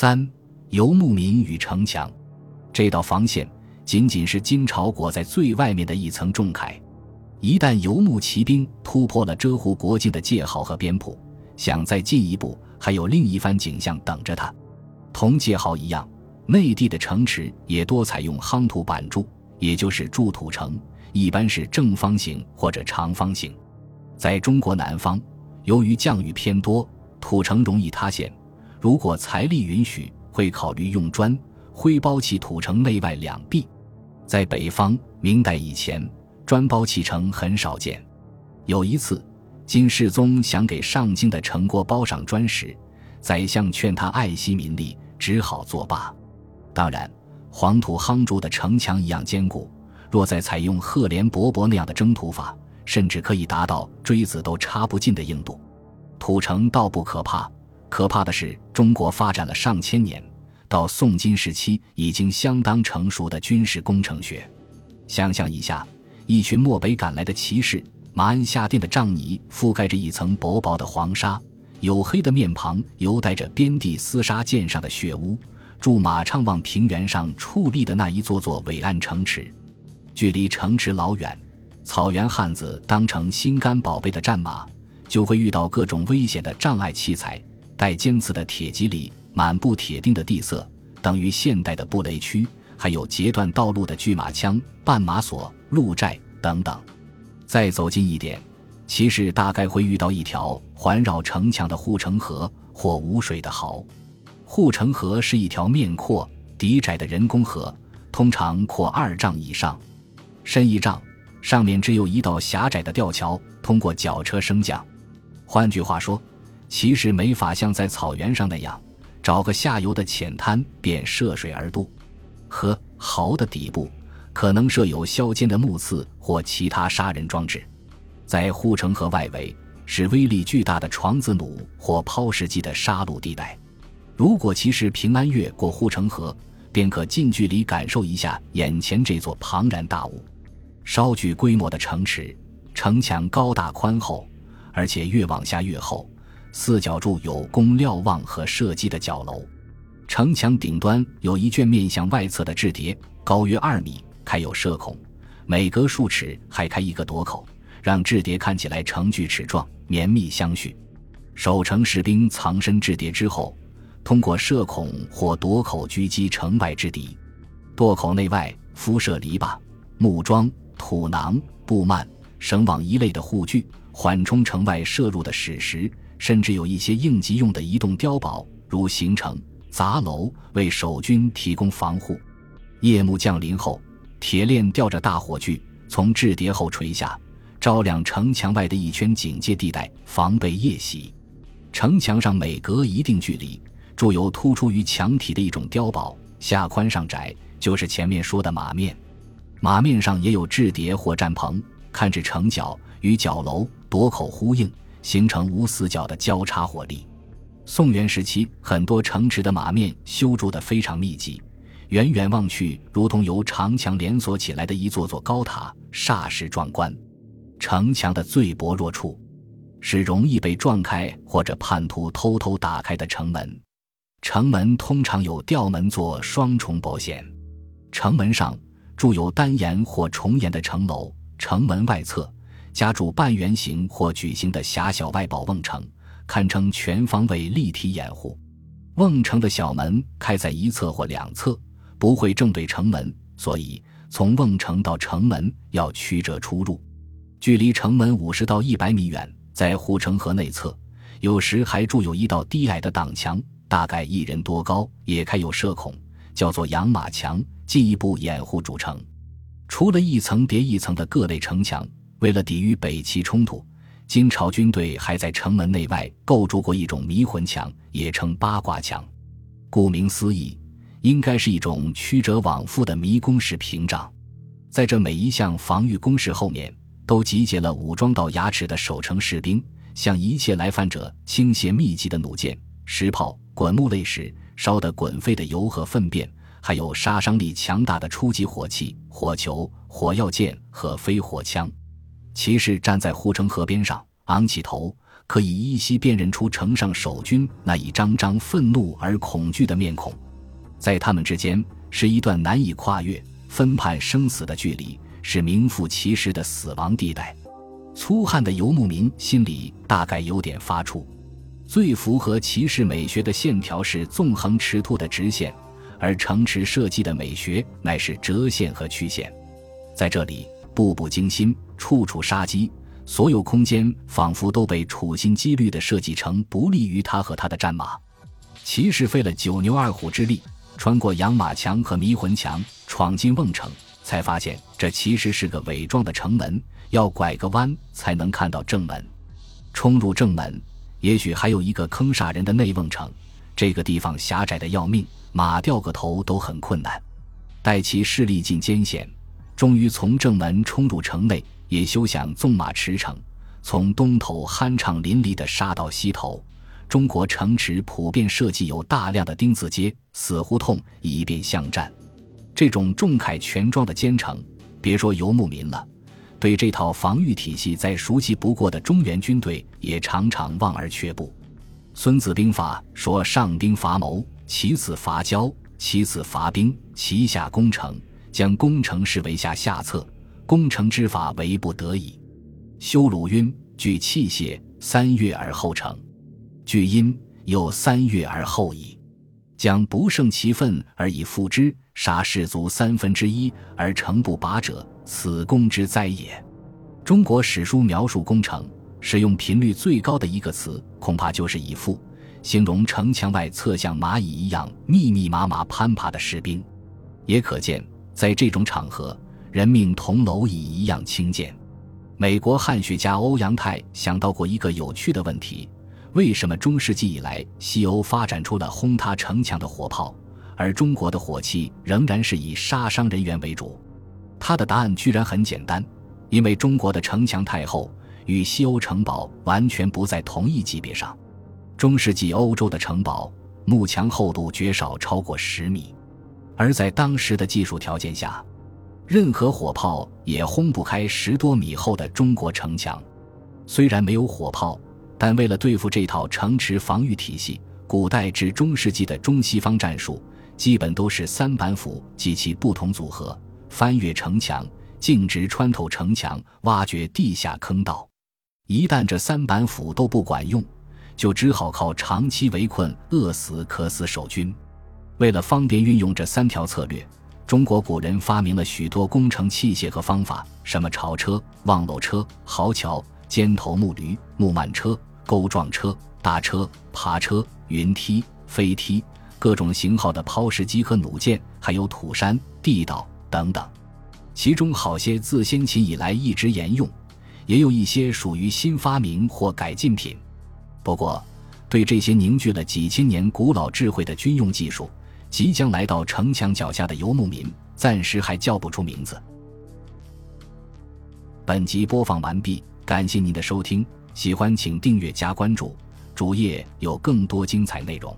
三游牧民与城墙，这道防线仅仅是金朝裹在最外面的一层重铠。一旦游牧骑兵突破了遮护国境的界号和边铺，想再进一步，还有另一番景象等着他。同界号一样，内地的城池也多采用夯土板筑，也就是筑土城，一般是正方形或者长方形。在中国南方，由于降雨偏多，土城容易塌陷。如果财力允许，会考虑用砖灰包砌土城内外两壁。在北方，明代以前。砖包砌城很少见。有一次，金世宗想给上京的城郭包上砖时，宰相劝他爱惜民力，只好作罢。当然，黄土夯筑的城墙一样坚固。若再采用赫连勃勃那样的征土法，甚至可以达到锥子都插不进的硬度。土城倒不可怕，可怕的是中国发展了上千年，到宋金时期已经相当成熟的军事工程学。想象一下。一群漠北赶来的骑士，马鞍下垫的帐泥覆盖着一层薄薄的黄沙，黝黑的面庞犹带着边地厮杀溅上的血污。驻马畅望平原上矗立的那一座座伟岸城池，距离城池老远，草原汉子当成心肝宝贝的战马，就会遇到各种危险的障碍器材，带尖刺的铁蒺藜，满布铁钉的地色，等于现代的布雷区。还有截断道路的巨马枪、绊马索、鹿寨等等。再走近一点，骑士大概会遇到一条环绕城墙的护城河或无水的壕。护城河是一条面阔、底窄的人工河，通常阔二丈以上，深一丈，上面只有一道狭窄的吊桥，通过绞车升降。换句话说，骑士没法像在草原上那样找个下游的浅滩便涉水而渡。和壕的底部可能设有削尖的木刺或其他杀人装置，在护城河外围是威力巨大的床子弩或抛石机的杀戮地带。如果骑士平安越过护城河，便可近距离感受一下眼前这座庞然大物。稍具规模的城池，城墙高大宽厚，而且越往下越厚，四角柱有供瞭望和射击的角楼。城墙顶端有一卷面向外侧的雉叠，高约二米，开有射孔，每隔数尺还开一个垛口，让雉叠看起来成锯齿状，绵密相续。守城士兵藏身雉叠之后，通过射孔或垛口狙击城外之敌。垛口内外敷设篱笆、木桩、土囊、布幔、绳网一类的护具，缓冲城外射入的矢石，甚至有一些应急用的移动碉堡，如行城。砸楼为守军提供防护。夜幕降临后，铁链吊着大火炬从雉叠后垂下，照亮城墙外的一圈警戒地带，防备夜袭。城墙上每隔一定距离，筑有突出于墙体的一种碉堡，下宽上窄，就是前面说的马面。马面上也有雉叠或战棚，看至城角与角楼、垛口呼应，形成无死角的交叉火力。宋元时期，很多城池的马面修筑得非常密集，远远望去，如同由长墙连锁起来的一座座高塔，煞是壮观。城墙的最薄弱处，是容易被撞开或者叛徒偷偷打开的城门。城门通常有吊门做双重保险，城门上筑有单檐或重檐的城楼，城门外侧加筑半圆形或矩形的狭小外保瓮城。堪称全方位立体掩护，瓮城的小门开在一侧或两侧，不会正对城门，所以从瓮城到城门要曲折出入，距离城门五十到一百米远。在护城河内侧，有时还筑有一道低矮的挡墙，大概一人多高，也开有射孔，叫做养马墙，进一步掩护主城。除了一层叠一层的各类城墙，为了抵御北齐冲突。金朝军队还在城门内外构筑过一种迷魂墙，也称八卦墙。顾名思义，应该是一种曲折往复的迷宫式屏障。在这每一项防御工事后面，都集结了武装到牙齿的守城士兵，向一切来犯者倾泻密集的弩箭、石炮、滚木类石烧得滚沸的油和粪便，还有杀伤力强大的初级火器、火球、火药箭和飞火枪。骑士站在护城河边上，昂起头，可以依稀辨认出城上守军那一张张愤怒而恐惧的面孔，在他们之间是一段难以跨越、分判生死的距离，是名副其实的死亡地带。粗汉的游牧民心里大概有点发怵。最符合骑士美学的线条是纵横驰突的直线，而城池设计的美学乃是折线和曲线。在这里，步步惊心，处处杀机。所有空间仿佛都被处心积虑地设计成不利于他和他的战马。骑士费了九牛二虎之力，穿过养马墙和迷魂墙，闯进瓮城，才发现这其实是个伪装的城门，要拐个弯才能看到正门。冲入正门，也许还有一个坑杀人的内瓮城。这个地方狭窄的要命，马掉个头都很困难。待其势力尽艰险，终于从正门冲入城内。也休想纵马驰骋，从东头酣畅淋漓地杀到西头。中国城池普遍设计有大量的丁字街、死胡同，以便巷战。这种重铠全装的坚城，别说游牧民了，对这套防御体系再熟悉不过的中原军队，也常常望而却步。《孙子兵法》说：“上兵伐谋，其次伐交，其次伐兵，其下攻城。将攻城视为下下策。”攻城之法为不得已。修鲁晕，具器械，三月而后成。具阴，又三月而后已。将不胜其愤而以复之，杀士卒三分之一而城不拔者，此攻之灾也。中国史书描述攻城使用频率最高的一个词，恐怕就是以父，形容城墙外侧像蚂蚁一样密密麻麻攀爬的士兵。也可见，在这种场合。人命同蝼蚁一样轻贱。美国汉学家欧阳泰想到过一个有趣的问题：为什么中世纪以来西欧发展出了轰塌城墙的火炮，而中国的火器仍然是以杀伤人员为主？他的答案居然很简单：因为中国的城墙太厚，与西欧城堡完全不在同一级别上。中世纪欧洲的城堡幕墙厚度绝少超过十米，而在当时的技术条件下。任何火炮也轰不开十多米厚的中国城墙。虽然没有火炮，但为了对付这套城池防御体系，古代至中世纪的中西方战术基本都是三板斧及其不同组合，翻越城墙，径直穿透城墙，挖掘地下坑道。一旦这三板斧都不管用，就只好靠长期围困、饿死、渴死守军。为了方便运用这三条策略。中国古人发明了许多工程器械和方法，什么朝车、望楼车、壕桥、尖头木驴、木慢车、钩状车、大车、爬车、云梯、飞梯，各种型号的抛石机和弩箭，还有土山、地道等等。其中好些自先秦以来一直沿用，也有一些属于新发明或改进品。不过，对这些凝聚了几千年古老智慧的军用技术。即将来到城墙脚下的游牧民，暂时还叫不出名字。本集播放完毕，感谢您的收听，喜欢请订阅加关注，主页有更多精彩内容。